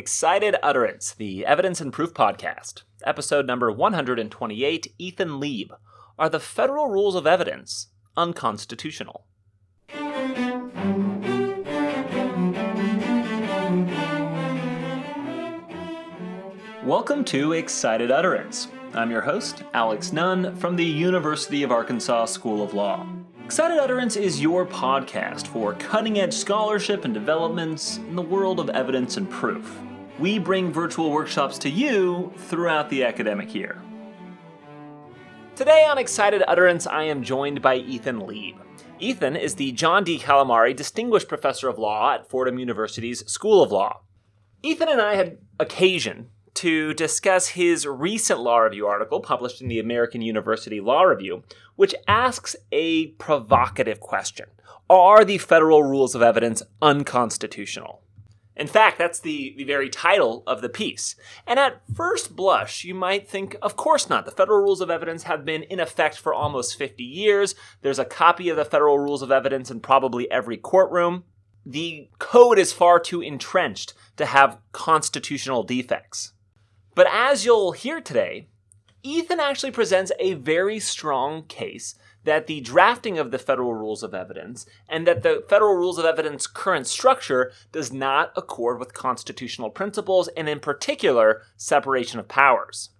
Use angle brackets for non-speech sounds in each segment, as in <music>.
Excited Utterance, the Evidence and Proof Podcast, episode number 128 Ethan Leib. Are the federal rules of evidence unconstitutional? Welcome to Excited Utterance. I'm your host, Alex Nunn, from the University of Arkansas School of Law. Excited Utterance is your podcast for cutting edge scholarship and developments in the world of evidence and proof. We bring virtual workshops to you throughout the academic year. Today on Excited Utterance, I am joined by Ethan Leib. Ethan is the John D. Calamari Distinguished Professor of Law at Fordham University's School of Law. Ethan and I had occasion to discuss his recent law review article published in the American University Law Review, which asks a provocative question Are the federal rules of evidence unconstitutional? In fact, that's the, the very title of the piece. And at first blush, you might think, of course not. The federal rules of evidence have been in effect for almost 50 years. There's a copy of the federal rules of evidence in probably every courtroom. The code is far too entrenched to have constitutional defects. But as you'll hear today, Ethan actually presents a very strong case that the drafting of the federal rules of evidence and that the federal rules of evidence current structure does not accord with constitutional principles and in particular separation of powers.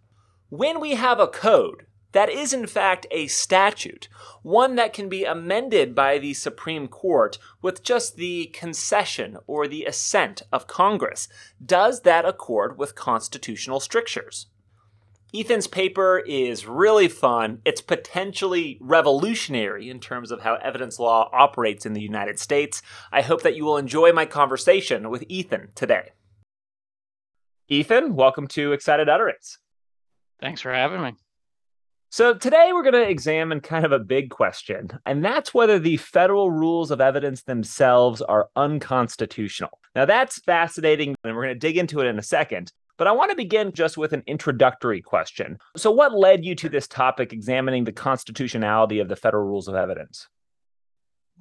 When we have a code that is in fact a statute, one that can be amended by the Supreme Court with just the concession or the assent of Congress. Does that accord with constitutional strictures? Ethan's paper is really fun. It's potentially revolutionary in terms of how evidence law operates in the United States. I hope that you will enjoy my conversation with Ethan today. Ethan, welcome to Excited Utterance. Thanks for having me. So, today we're going to examine kind of a big question, and that's whether the federal rules of evidence themselves are unconstitutional. Now, that's fascinating, and we're going to dig into it in a second. But I want to begin just with an introductory question. So, what led you to this topic, examining the constitutionality of the federal rules of evidence?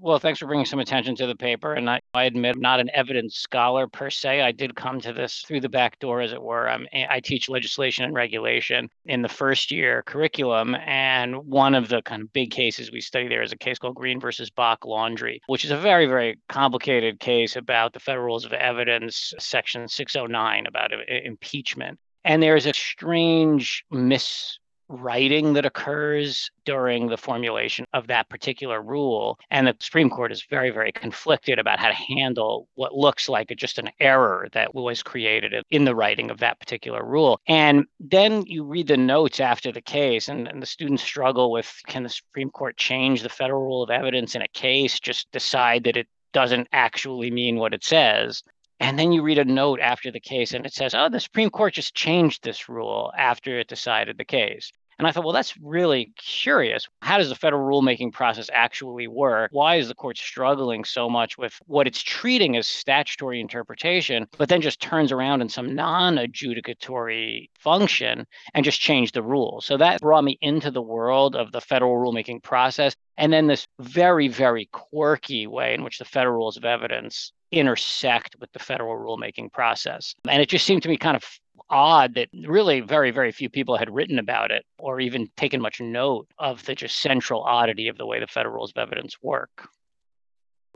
Well, thanks for bringing some attention to the paper. And I, I admit I'm not an evidence scholar per se. I did come to this through the back door, as it were. I'm, eh, I teach legislation and regulation in the first year curriculum. And one of the kind of big cases we study there is a case called Green versus Bock Laundry, which is a very, very complicated case about the federal rules of evidence, section 609 about eh, impeachment. And there's a strange mis writing that occurs during the formulation of that particular rule. And the Supreme Court is very, very conflicted about how to handle what looks like just an error that was created in the writing of that particular rule. And then you read the notes after the case, and, and the students struggle with can the Supreme Court change the federal rule of evidence in a case, just decide that it doesn't actually mean what it says. And then you read a note after the case and it says, oh, the Supreme Court just changed this rule after it decided the case. And I thought, well, that's really curious. How does the federal rulemaking process actually work? Why is the court struggling so much with what it's treating as statutory interpretation, but then just turns around in some non adjudicatory function and just change the rules? So that brought me into the world of the federal rulemaking process. And then this very, very quirky way in which the federal rules of evidence intersect with the federal rulemaking process. And it just seemed to me kind of odd that really very, very few people had written about it or even taken much note of the just central oddity of the way the federal rules of evidence work.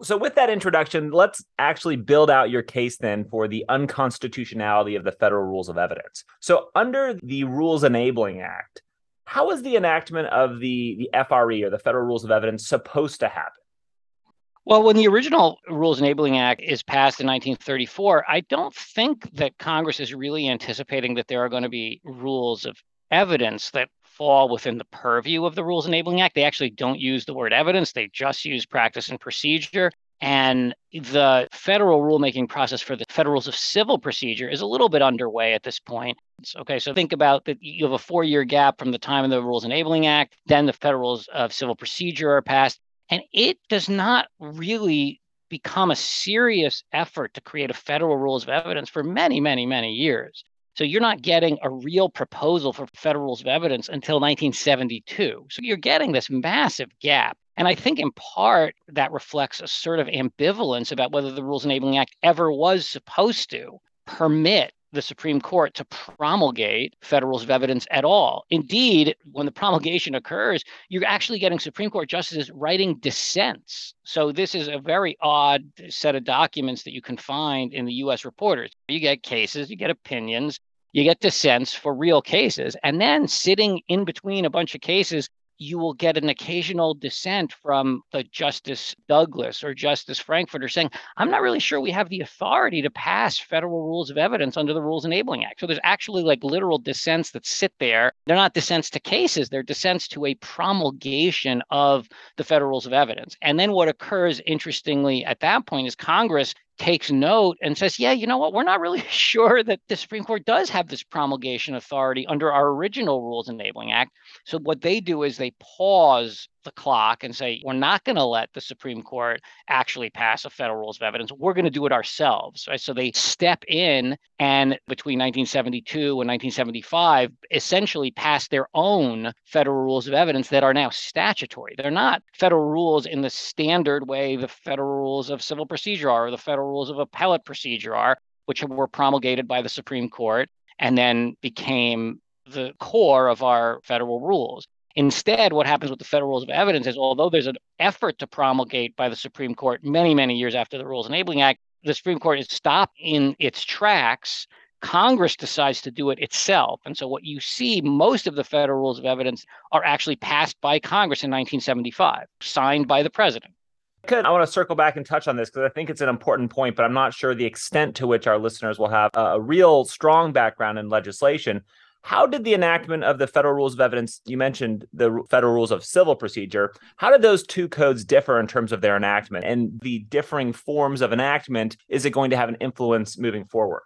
So, with that introduction, let's actually build out your case then for the unconstitutionality of the federal rules of evidence. So, under the Rules Enabling Act, how is the enactment of the, the FRE or the Federal Rules of Evidence supposed to happen? Well, when the original Rules Enabling Act is passed in 1934, I don't think that Congress is really anticipating that there are going to be rules of evidence that fall within the purview of the Rules Enabling Act. They actually don't use the word evidence, they just use practice and procedure. And the federal rulemaking process for the federal rules of civil procedure is a little bit underway at this point. Okay, so think about that you have a four year gap from the time of the Rules Enabling Act, then the federal rules of civil procedure are passed. And it does not really become a serious effort to create a federal rules of evidence for many, many, many years. So you're not getting a real proposal for federal rules of evidence until 1972. So you're getting this massive gap. And I think in part that reflects a sort of ambivalence about whether the Rules Enabling Act ever was supposed to permit the Supreme Court to promulgate federal of evidence at all. Indeed, when the promulgation occurs, you're actually getting Supreme Court justices writing dissents. So this is a very odd set of documents that you can find in the US reporters. You get cases, you get opinions, you get dissents for real cases. And then sitting in between a bunch of cases you will get an occasional dissent from the Justice Douglas or Justice Frankfurter saying, I'm not really sure we have the authority to pass federal rules of evidence under the Rules Enabling Act. So there's actually like literal dissents that sit there. They're not dissents to cases, they're dissents to a promulgation of the federal rules of evidence. And then what occurs, interestingly, at that point is Congress takes note and says, yeah, you know what? We're not really <laughs> sure that the Supreme Court does have this promulgation authority under our original Rules Enabling Act. So what they do is they pause the clock and say, we're not going to let the Supreme Court actually pass a federal rules of evidence. We're going to do it ourselves. Right? So they step in and between 1972 and 1975, essentially pass their own federal rules of evidence that are now statutory. They're not federal rules in the standard way the federal rules of civil procedure are or the federal rules of appellate procedure are, which were promulgated by the Supreme Court and then became the core of our federal rules. Instead, what happens with the federal rules of evidence is although there's an effort to promulgate by the Supreme Court many, many years after the Rules Enabling Act, the Supreme Court is stopped in its tracks. Congress decides to do it itself. And so what you see, most of the federal rules of evidence are actually passed by Congress in 1975, signed by the president. Could I want to circle back and touch on this because I think it's an important point, but I'm not sure the extent to which our listeners will have a real strong background in legislation. How did the enactment of the federal rules of evidence, you mentioned the federal rules of civil procedure, how did those two codes differ in terms of their enactment and the differing forms of enactment? Is it going to have an influence moving forward?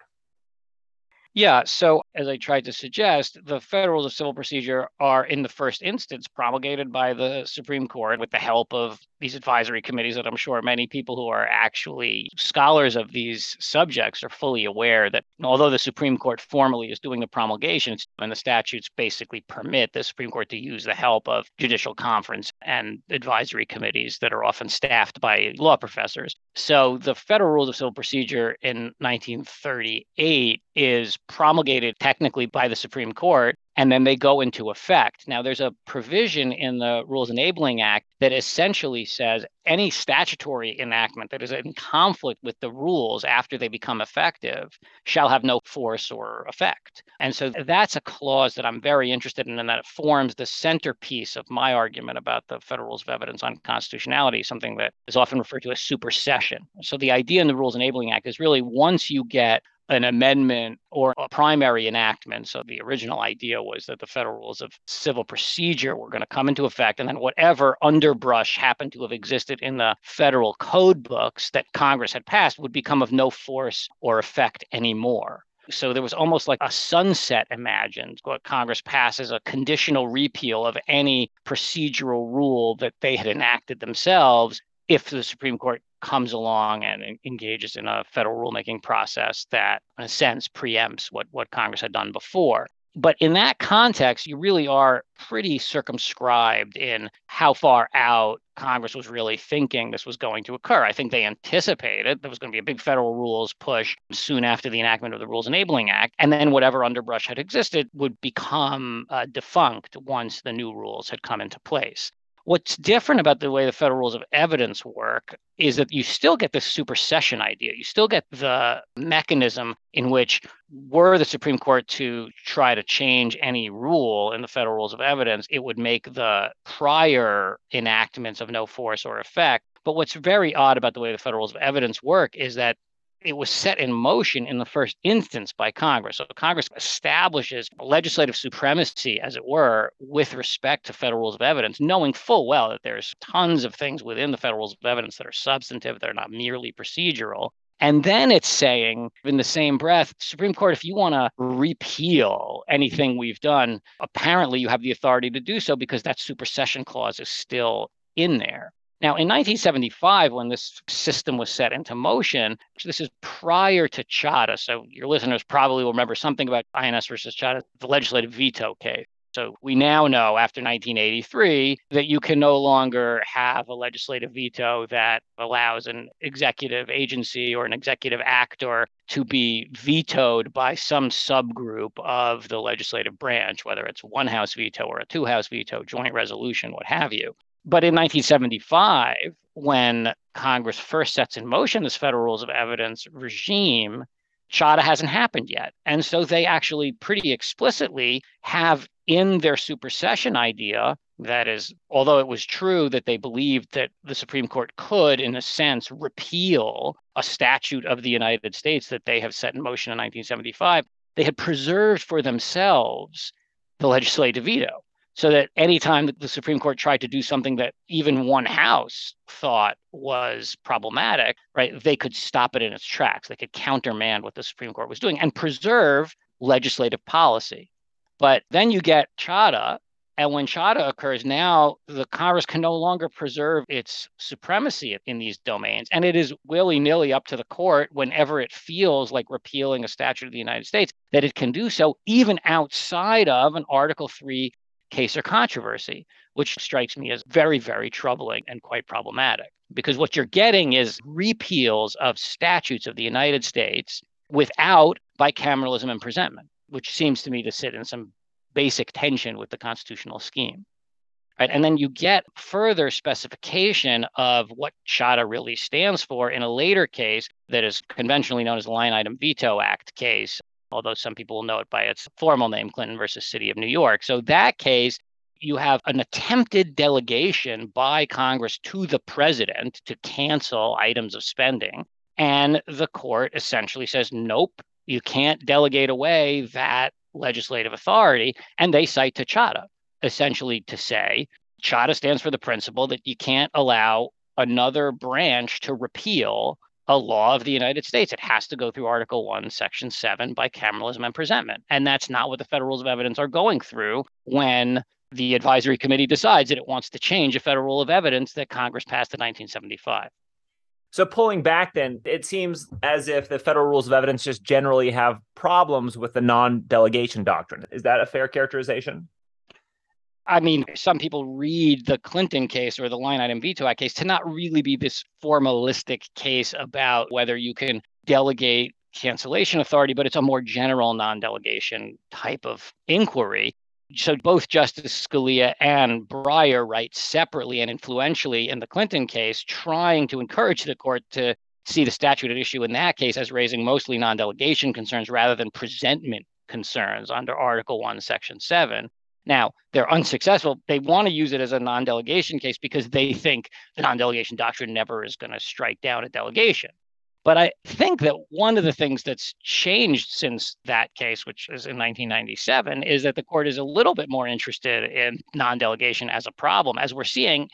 Yeah. So, as I tried to suggest, the federal rules of civil procedure are, in the first instance, promulgated by the Supreme Court with the help of these advisory committees that I'm sure many people who are actually scholars of these subjects are fully aware that although the Supreme Court formally is doing the promulgations and the statutes basically permit the Supreme Court to use the help of judicial conference and advisory committees that are often staffed by law professors. So, the federal rules of civil procedure in 1938 is promulgated technically by the Supreme Court, and then they go into effect. Now, there's a provision in the Rules Enabling Act that essentially says any statutory enactment that is in conflict with the rules after they become effective shall have no force or effect. And so that's a clause that I'm very interested in, and that forms the centerpiece of my argument about the federal rules of evidence on constitutionality, something that is often referred to as supersession. So the idea in the Rules Enabling Act is really once you get an amendment or a primary enactment. So the original idea was that the federal rules of civil procedure were going to come into effect, and then whatever underbrush happened to have existed in the federal code books that Congress had passed would become of no force or effect anymore. So there was almost like a sunset imagined, what Congress passes a conditional repeal of any procedural rule that they had enacted themselves if the Supreme Court comes along and engages in a federal rulemaking process that, in a sense, preempts what, what Congress had done before. But in that context, you really are pretty circumscribed in how far out Congress was really thinking this was going to occur. I think they anticipated there was going to be a big federal rules push soon after the enactment of the Rules Enabling Act. And then whatever underbrush had existed would become uh, defunct once the new rules had come into place. What's different about the way the federal rules of evidence work is that you still get this supersession idea. You still get the mechanism in which, were the Supreme Court to try to change any rule in the federal rules of evidence, it would make the prior enactments of no force or effect. But what's very odd about the way the federal rules of evidence work is that it was set in motion in the first instance by Congress. So Congress establishes legislative supremacy, as it were, with respect to federal rules of evidence, knowing full well that there's tons of things within the federal rules of evidence that are substantive, that are not merely procedural. And then it's saying, in the same breath, Supreme Court, if you want to repeal anything we've done, apparently you have the authority to do so because that supersession clause is still in there. Now, in 1975, when this system was set into motion, this is prior to Chadha. So your listeners probably will remember something about INS versus Chadha, the legislative veto case. So we now know after 1983 that you can no longer have a legislative veto that allows an executive agency or an executive actor to be vetoed by some subgroup of the legislative branch, whether it's one house veto or a two house veto, joint resolution, what have you. But in 1975, when Congress first sets in motion this federal rules of evidence regime, Chadha hasn't happened yet. And so they actually pretty explicitly have in their supersession idea that is, although it was true that they believed that the Supreme Court could, in a sense, repeal a statute of the United States that they have set in motion in 1975, they had preserved for themselves the legislative veto so that anytime the Supreme Court tried to do something that even one house thought was problematic, right, they could stop it in its tracks. They could countermand what the Supreme Court was doing and preserve legislative policy. But then you get Chadha. and when Chadha occurs, now the Congress can no longer preserve its supremacy in these domains. And it is willy nilly up to the court whenever it feels like repealing a statute of the United States that it can do so, even outside of an Article 3 case or controversy, which strikes me as very, very troubling and quite problematic. Because what you're getting is repeals of statutes of the United States without bicameralism and presentment, which seems to me to sit in some basic tension with the constitutional scheme. Right? And then you get further specification of what Chadha really stands for in a later case that is conventionally known as the Line Item Veto Act case although some people will know it by its formal name, Clinton versus City of New York. So that case, you have an attempted delegation by Congress to the president to cancel items of spending. And the court essentially says, nope, you can't delegate away that legislative authority. And they cite to Chadha, essentially to say, Chadha stands for the principle that you can't allow another branch to repeal a law of the United States. It has to go through Article 1, Section 7 bicameralism and presentment. And that's not what the federal rules of evidence are going through when the advisory committee decides that it wants to change a federal rule of evidence that Congress passed in 1975. So, pulling back, then, it seems as if the federal rules of evidence just generally have problems with the non delegation doctrine. Is that a fair characterization? I mean, some people read the Clinton case or the line item veto act case to not really be this formalistic case about whether you can delegate cancellation authority, but it's a more general non delegation type of inquiry. So both Justice Scalia and Breyer write separately and influentially in the Clinton case, trying to encourage the court to see the statute at issue in that case as raising mostly non delegation concerns rather than presentment concerns under Article 1, Section 7. Now, they're unsuccessful. They want to use it as a non delegation case because they think the non delegation doctrine never is going to strike down a delegation. But I think that one of the things that's changed since that case, which is in 1997, is that the court is a little bit more interested in non delegation as a problem, as we're seeing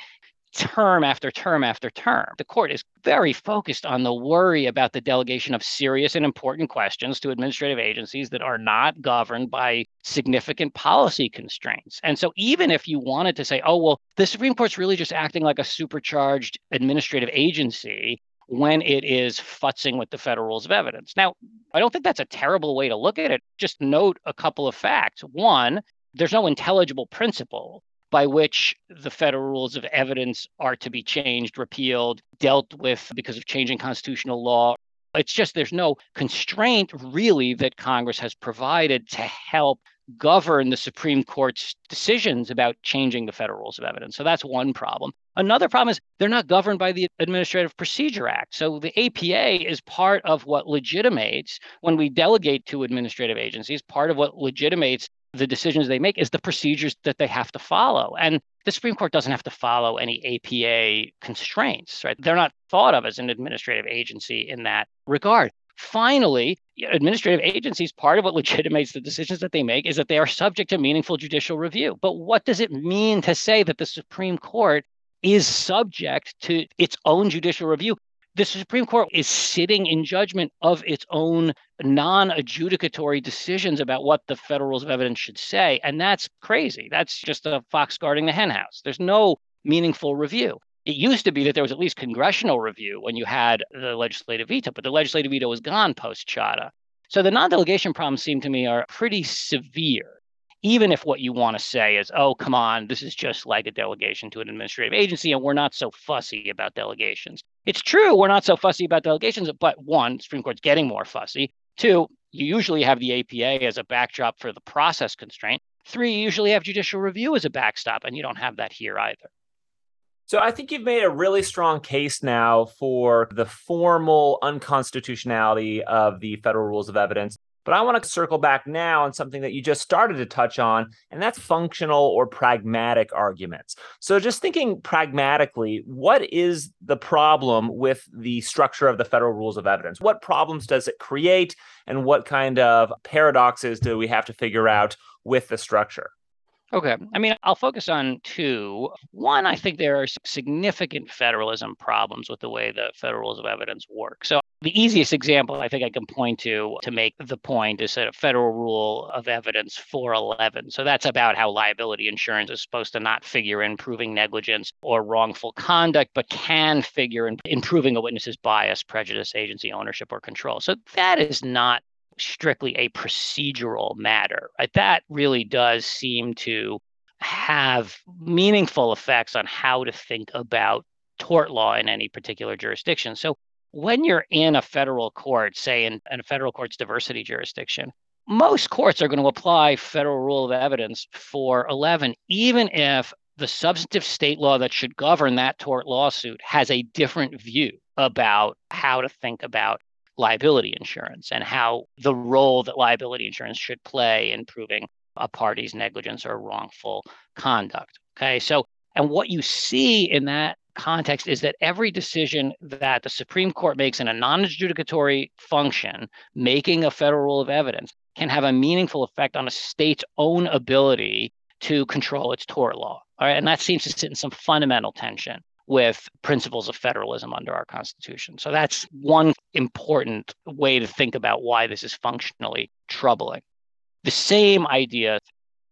term after term after term. The court is very focused on the worry about the delegation of serious and important questions to administrative agencies that are not governed by significant policy constraints. And so, even if you wanted to say, oh, well, the Supreme Court's really just acting like a supercharged administrative agency when it is futzing with the federal rules of evidence. Now, I don't think that's a terrible way to look at it. Just note a couple of facts. One, there's no intelligible principle by which the federal rules of evidence are to be changed, repealed, dealt with because of changing constitutional law. It's just there's no constraint really that Congress has provided to help govern the Supreme Court's decisions about changing the federal rules of evidence. So that's one problem. Another problem is they're not governed by the Administrative Procedure Act. So the APA is part of what legitimates when we delegate to administrative agencies, part of what legitimates the decisions they make is the procedures that they have to follow. And the Supreme Court doesn't have to follow any APA constraints, right? They're not thought of as an administrative agency in that regard. Finally, administrative agencies, part of what legitimates the decisions that they make is that they are subject to meaningful judicial review. But what does it mean to say that the Supreme Court is subject to its own judicial review? the Supreme Court is sitting in judgment of its own non adjudicatory decisions about what the federal rules of evidence should say. And that's crazy. That's just a fox guarding the henhouse. There's no meaningful review. It used to be that there was at least congressional review when you had the legislative veto, but the legislative veto was gone post Chadha. So the non delegation problems seem to me are pretty severe. even if what you want to say is, oh, come on, this is just like a delegation to an administrative agency, and we're not so fussy about delegations. It's true, we're not so fussy about delegations, but one, Supreme Court's getting more fussy. Two, you usually have the APA as a backdrop for the process constraint. Three, you usually have judicial review as a backstop, and you don't have that here either. So I think you've made a really strong case now for the formal unconstitutionality of the federal rules of evidence. But I want to circle back now on something that you just started to touch on, and that's functional or pragmatic arguments. So, just thinking pragmatically, what is the problem with the structure of the federal rules of evidence? What problems does it create, and what kind of paradoxes do we have to figure out with the structure? Okay. I mean, I'll focus on two. One, I think there are significant federalism problems with the way the federal rules of evidence work. So, the easiest example I think I can point to to make the point is a federal rule of evidence 411. So, that's about how liability insurance is supposed to not figure in proving negligence or wrongful conduct, but can figure in, in proving a witness's bias, prejudice, agency, ownership, or control. So, that is not strictly a procedural matter. Right? That really does seem to have meaningful effects on how to think about tort law in any particular jurisdiction. So when you're in a federal court, say in, in a federal court's diversity jurisdiction, most courts are going to apply federal rule of evidence 411, even if the substantive state law that should govern that tort lawsuit has a different view about how to think about liability insurance and how the role that liability insurance should play in proving a party's negligence or wrongful conduct. Okay. So, and what you see in that context is that every decision that the Supreme Court makes in a non adjudicatory function, making a federal rule of evidence, can have a meaningful effect on a state's own ability to control its tort law. All right. And that seems to sit in some fundamental tension with principles of federalism under our Constitution. So that's one important way to think about why this is functionally troubling. The same idea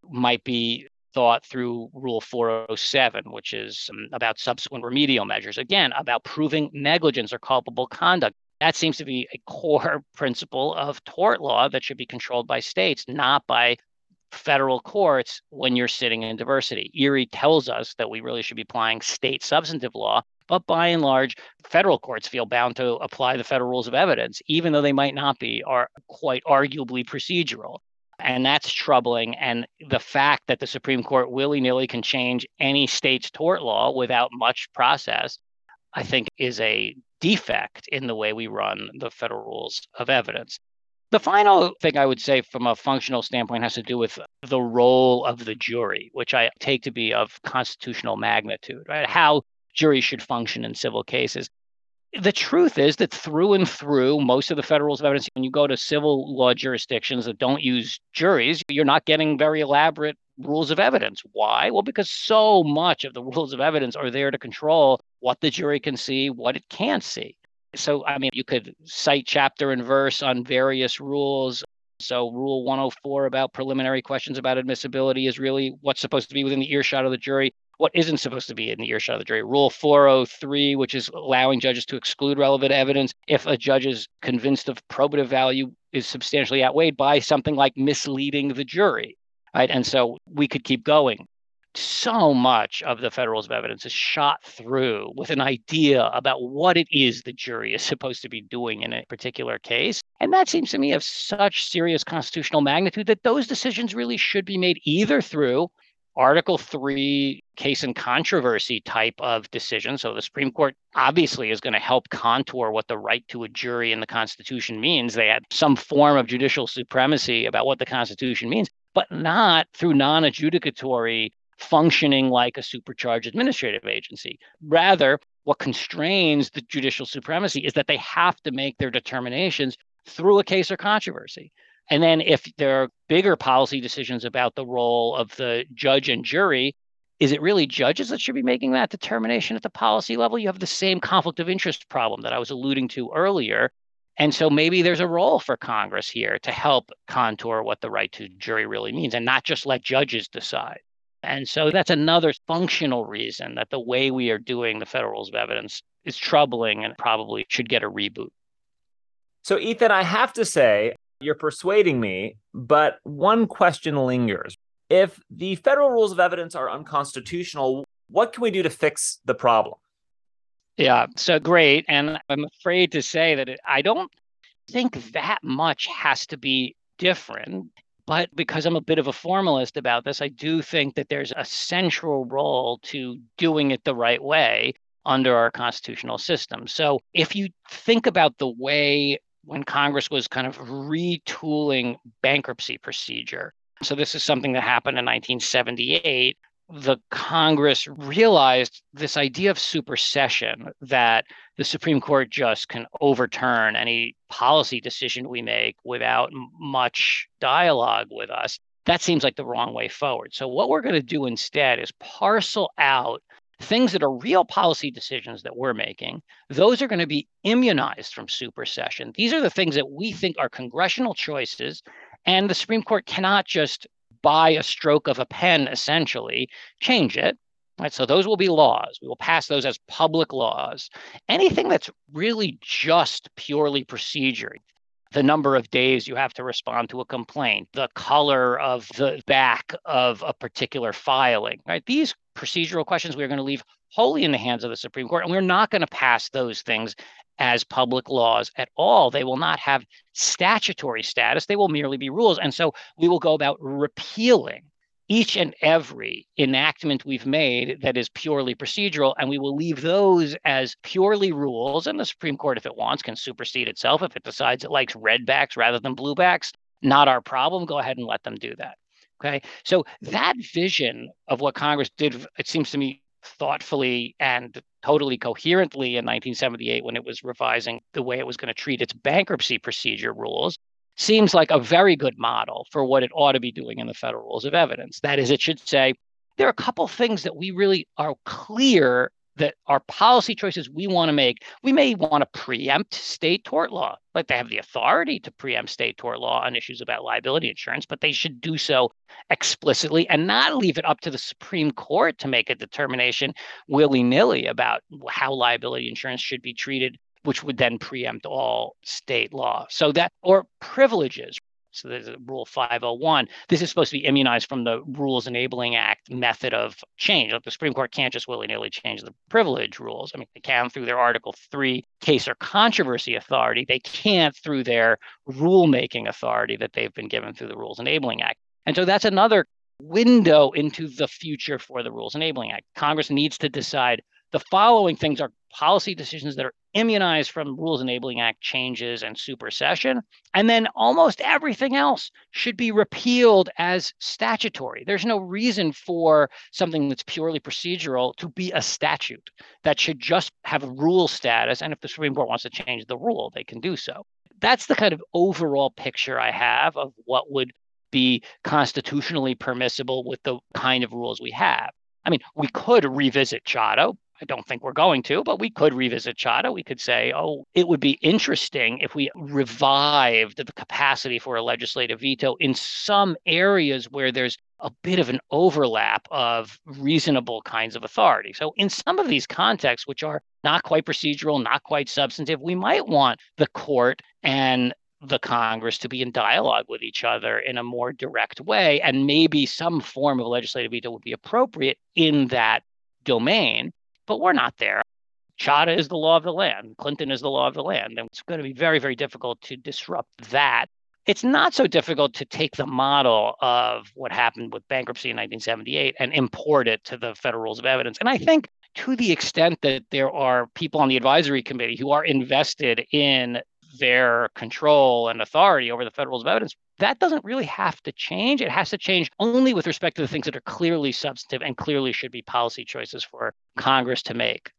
might be thought through Rule 407, which is um, about subsequent remedial measures. Again, about proving negligence or culpable conduct. That seems to be a core <laughs> principle of tort law that should be controlled by states, not by federal courts when you're sitting in diversity. Erie tells us that we really should be applying state substantive law, but by and large, federal courts feel bound to apply the federal rules of evidence, even though they might not be, are quite arguably procedural. And that's troubling. And the fact that the Supreme Court willy nilly can change any state's tort law without much process, I think is a defect in the way we run the federal rules of evidence. The final thing I would say from a functional standpoint has to do with the role of the jury, which I take to be of constitutional magnitude, right? How juries should function in civil cases. The truth is that through and through, most of the federal rules of evidence, when you go to civil law jurisdictions that don't use juries, you're not getting very elaborate rules of evidence. Why? Well, because so much of the <laughs> rules of evidence are there to control what the jury can see, what it can't see. So, I mean, you could cite chapter and verse on various rules. So, Rule 104 about preliminary questions about admissibility is really what's supposed to be within the earshot of the jury, what isn't supposed to be in the earshot of the jury. Rule 403, which is allowing judges to exclude relevant evidence if a judge is convinced of probative value is substantially outweighed by something like misleading the jury. Right. And so we could keep going so much of the federal rules of evidence is shot through with an idea about what it is the jury is <laughs> supposed to be doing in a particular case. And that seems to me of such serious constitutional magnitude that those decisions really should be made either through Article 3 case and controversy type of decision. So the Supreme Court obviously is going to help contour what the right to a jury in the Constitution means. They had some form of judicial supremacy about what the Constitution means, but not through non adjudicatory functioning like a supercharged administrative agency. Rather, what constrains the judicial supremacy is that they have to make their determinations through a case or controversy. And then, if there are bigger policy decisions about the role of the judge and jury, is it really judges that should be making that determination at the policy level? You have the same conflict of interest problem that I was alluding to earlier. And so maybe there's a role for Congress here to help contour what the right to jury really means and not just let judges decide. And so that's another functional reason that the way we are doing the federal rules of evidence is troubling and probably should get a reboot. So, Ethan, I have to say, you're persuading me, but one question lingers. If the federal rules of evidence are unconstitutional, what can we do to fix the problem? Yeah, so great. And I'm afraid to say that it, I don't think that much has to be different. But because I'm a bit of a formalist about this, I do think that there's a central role to doing it the right way under our constitutional system. So if you think about the way when Congress was kind of retooling bankruptcy procedure, so this is something that happened in 1978 the Congress realized this idea of supersession that the Supreme Court just can overturn any policy decision we make without much dialogue with us. That seems like the wrong way forward. So, what we're going to do instead is parcel out things that are real policy decisions that we're making. Those are going to be immunized from supersession. These are the things that we think are congressional choices. And the Supreme Court cannot just by a stroke of a pen, essentially, change it. Right, so those will be laws. We will pass those as public laws. Anything that's really just purely procedure, the number of days you have to respond to a complaint, the color of the back of a particular filing, right? These procedural questions we're going to leave wholly in the hands of the Supreme Court, and we're not going to pass those things as public laws at all. They will not have statutory status, they will merely be rules. And so we will go about repealing each and every enactment we've made that is purely procedural, and we will leave those as purely rules. And the Supreme Court, if it wants, can supersede itself if it decides it likes redbacks rather than bluebacks. Not our problem. Go ahead and let them do that. Okay. So that vision of what Congress did, it seems to me, thoughtfully and totally coherently in 1978 when it was revising the way it was going to treat its bankruptcy procedure rules seems like a very good model for what it ought to be doing in the federal rules of evidence. That is, it should say there are a couple things that we really are clear that our policy choices we want to make, we may want to preempt state tort law. Like they have the authority to preempt state tort law on issues about liability insurance, but they should do so explicitly and not leave it up to the Supreme Court to make a determination willy nilly about how liability insurance should be treated which would then preempt all state law. So that, or privileges, so there's a Rule 501. This is supposed to be immunized from the Rules Enabling Act method of change. Like the Supreme Court can't just willy nilly change the privilege rules. I mean, they can through their Article 3 case or controversy authority. They can't through their rulemaking authority that they've been given through the Rules Enabling Act. And so that's another window into the future for the Rules Enabling Act. Congress needs to decide the following things are policy decisions that are immunized from Rules Enabling Act changes and supersession. And then almost everything else should be repealed as statutory. There's no reason for something that's purely procedural to be a statute that should just have rule status. And if the Supreme Court wants to change the rule, they can do so. That's the kind of overall picture I have of what would be constitutionally permissible with the kind of rules we have. I mean, we could revisit Chadha, I don't think we're going to, but we could revisit Chadha. We could say, oh, it would be interesting if we revived the capacity for a legislative veto in some areas where there's a bit of an overlap of reasonable kinds of authority. So, in some of these contexts, which are not quite procedural, not quite substantive, we might want the court and the Congress to be in dialogue with each other in a more direct way. And maybe some form of legislative veto would be appropriate in that domain but we're not there. Chadha is the law of the land. Clinton is the law of the land. And it's going to be very, very difficult to disrupt that. It's not so difficult to take the model of what happened with bankruptcy in 1978 and import it to the federal rules of evidence. And I think to the extent that there are people on the advisory committee who are invested in their control and authority over the federal rules of evidence, that doesn't really have to change. It has to change only with respect to the things that are clearly substantive and clearly should be policy choices for Congress to make.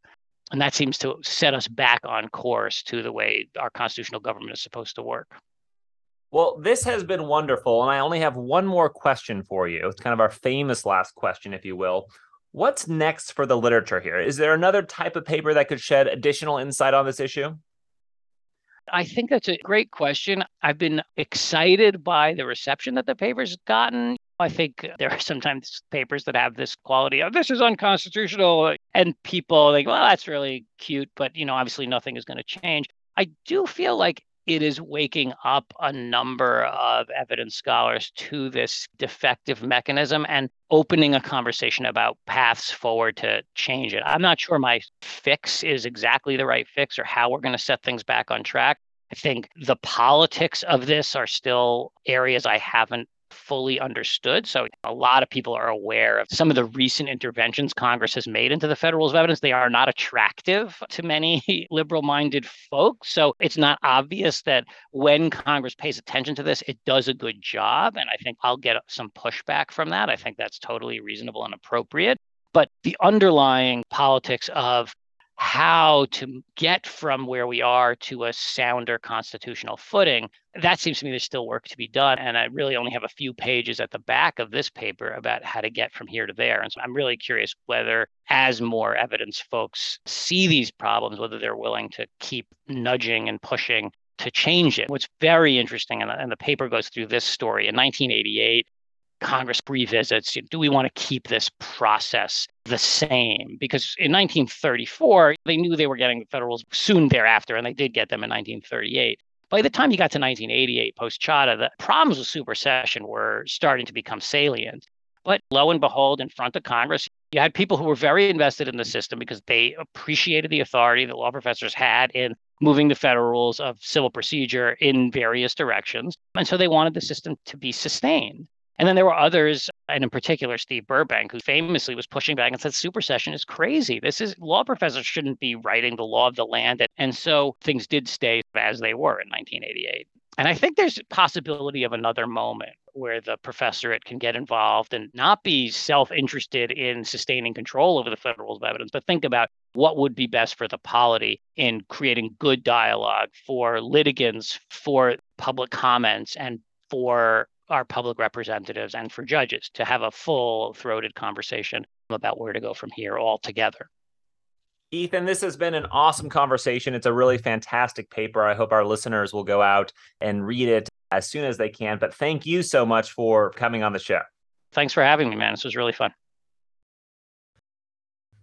And that seems to set us back on course to the way our constitutional government is supposed to work. Well, this has been wonderful. And I only have one more question for you. It's kind of our famous last question, if you will. What's next for the literature here? Is there another type of paper that could shed additional insight on this issue? I think that's a great question. I've been excited by the reception that the paper's gotten. I think there are sometimes papers that have this quality of this is unconstitutional, and people think, well, that's really cute, but you know, obviously nothing is going to change. I do feel like it is waking up a number of evidence scholars to this defective mechanism and opening a conversation about paths forward to change it. I'm not sure my fix is exactly the right fix or how we're going to set things back on track. I think the politics of this are still areas I haven't fully understood. So a lot of people are aware of some of the recent interventions Congress has made into the federal rules of evidence. They are not attractive to many <laughs> liberal minded folks. So it's not obvious that when Congress pays attention to this, it does a good job. And I think I'll get some pushback from that. I think that's totally reasonable and appropriate. But the underlying politics of how to get from where we are to a sounder constitutional footing, that seems to me there's still work to be done. And I really only have a few pages at the back of this paper about how to get from here to there. And so I'm really curious whether, as more evidence folks see these problems, whether they're willing to keep nudging and pushing to change it. What's very interesting, and the, and the paper goes through this story in 1988. Congress revisits do we want to keep this process the same? Because in 1934, they knew they were getting the federals soon thereafter, and they did get them in 1938. By the time you got to 1988, post Chadha, the problems with supersession were starting to become salient. But lo and behold, in front of Congress, you had people who were very invested in the system because they appreciated the authority that law professors had in moving the federal rules of civil procedure in various directions. And so they wanted the system to be sustained. And then there were others, and in particular, Steve Burbank, who famously was pushing back and said supersession is crazy. This is law professors shouldn't be writing the law of the land. And so things did stay as they were in 1988. And I think there's possibility of another moment where the professorate can get involved and not be self interested in sustaining control over the federal rules of evidence, but think about what would be best for the polity in creating good dialogue for litigants, for public comments, and for our public representatives and for judges to have a full throated conversation about where to go from here all together. Ethan, this has been an awesome conversation. It's a really fantastic paper. I hope our listeners will go out and read it as soon as they can. But thank you so much for coming on the show. Thanks for having me, man. This was really fun.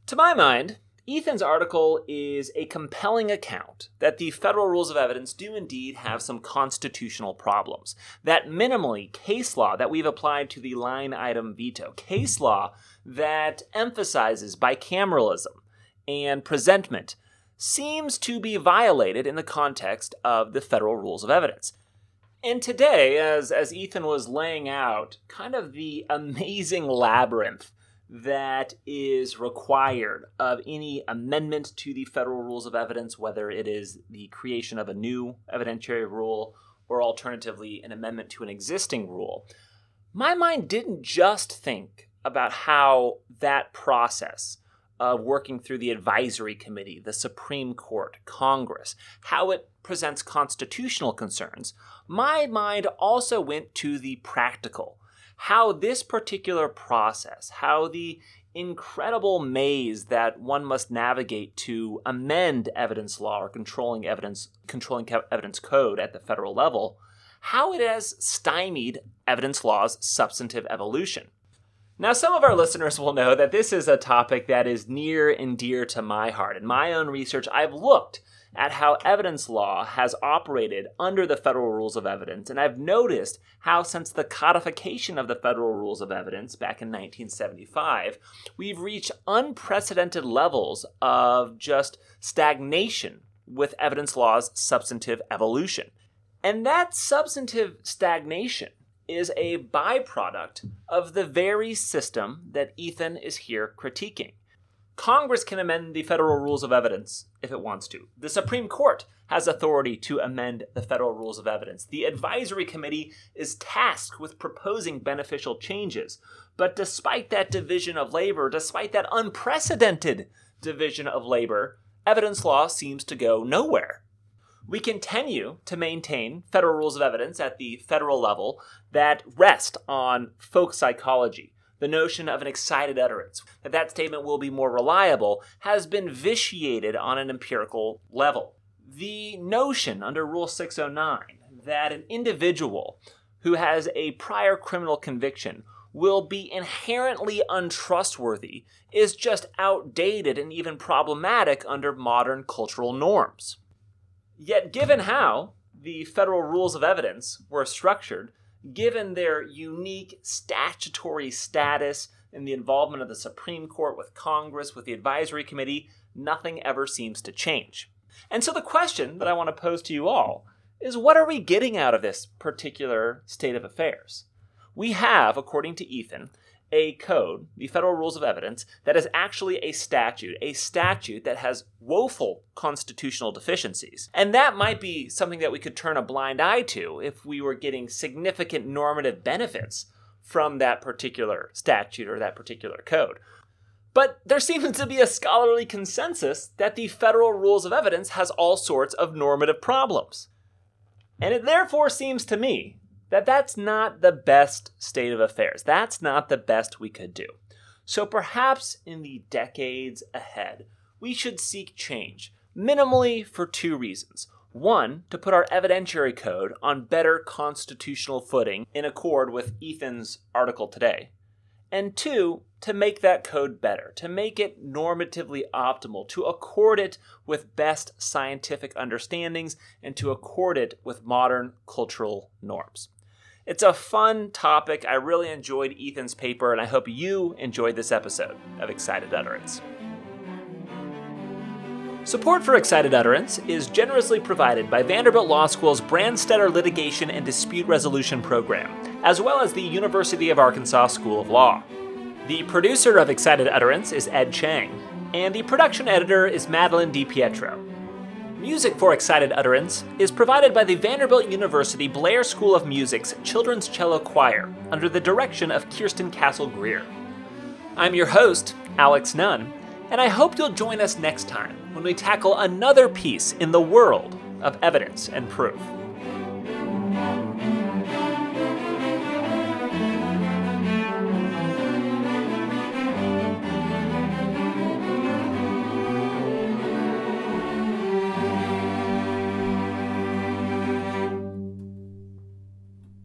To my mind, Ethan's article is a compelling account that the federal rules of evidence do indeed have some constitutional problems. That minimally, case law that we've applied to the line item veto, case law that emphasizes bicameralism and presentment, seems to be violated in the context of the federal rules of evidence. And today, as, as Ethan was laying out kind of the amazing labyrinth that is required of any amendment to the federal rules of evidence, whether it is the creation of a new evidentiary rule or alternatively an amendment to an existing rule, my mind didn't just think about how that process of working through the advisory committee, the Supreme Court, Congress, how it presents constitutional concerns. My mind also went to the practical how this particular process, how the incredible maze that one must navigate to amend evidence law or controlling evidence controlling evidence code at the federal level, how it has stymied evidence law's substantive evolution. Now, some of our listeners will know that this is a topic that is near and dear to my heart. In my own research, I've looked at how evidence law has operated under the federal rules of evidence, and I've noticed how, since the codification of the federal rules of evidence back in 1975, we've reached unprecedented levels of just stagnation with evidence law's substantive evolution. And that substantive stagnation is a byproduct of the very system that Ethan is here critiquing. Congress can amend the federal rules of evidence if it wants to. The Supreme Court has authority to amend the federal rules of evidence. The advisory committee is tasked with proposing beneficial changes. But despite that division of labor, despite that unprecedented division of labor, evidence law seems to go nowhere. We continue to maintain federal rules of evidence at the federal level that rest on folk psychology, the notion of an excited utterance, that that statement will be more reliable, has been vitiated on an empirical level. The notion under Rule 609 that an individual who has a prior criminal conviction will be inherently untrustworthy is just outdated and even problematic under modern cultural norms. Yet, given how the federal rules of evidence were structured, given their unique statutory status and the involvement of the Supreme Court with Congress, with the advisory committee, nothing ever seems to change. And so the question that I want to pose to you all is what are we getting out of this particular state of affairs? We have, according to Ethan, a code, the Federal Rules of Evidence, that is actually a statute, a statute that has woeful constitutional deficiencies. And that might be something that we could turn a blind eye to if we were getting significant normative benefits from that particular statute or that particular code. But there seems to be a scholarly consensus that the Federal Rules of Evidence has all sorts of normative problems. And it therefore seems to me that that's not the best state of affairs. That's not the best we could do. So perhaps in the decades ahead, we should seek change, minimally for two reasons. One, to put our evidentiary code on better constitutional footing in accord with Ethan's article today. And two, to make that code better, to make it normatively optimal, to accord it with best scientific understandings, and to accord it with modern cultural norms. It's a fun topic. I really enjoyed Ethan's paper, and I hope you enjoyed this episode of Excited Utterance. Support for Excited Utterance is generously provided by Vanderbilt Law School's Branstetter Litigation and Dispute Resolution Program, as well as the University of Arkansas School of Law. The producer of Excited Utterance is Ed Cheng, and the production editor is Madeline DiPietro. Music for Excited Utterance is provided by the Vanderbilt University Blair School of Music's Children's Cello Choir under the direction of Kirsten Castle Greer. I'm your host, Alex Nunn, and I hope you'll join us next time when we tackle another piece in the world of evidence and proof.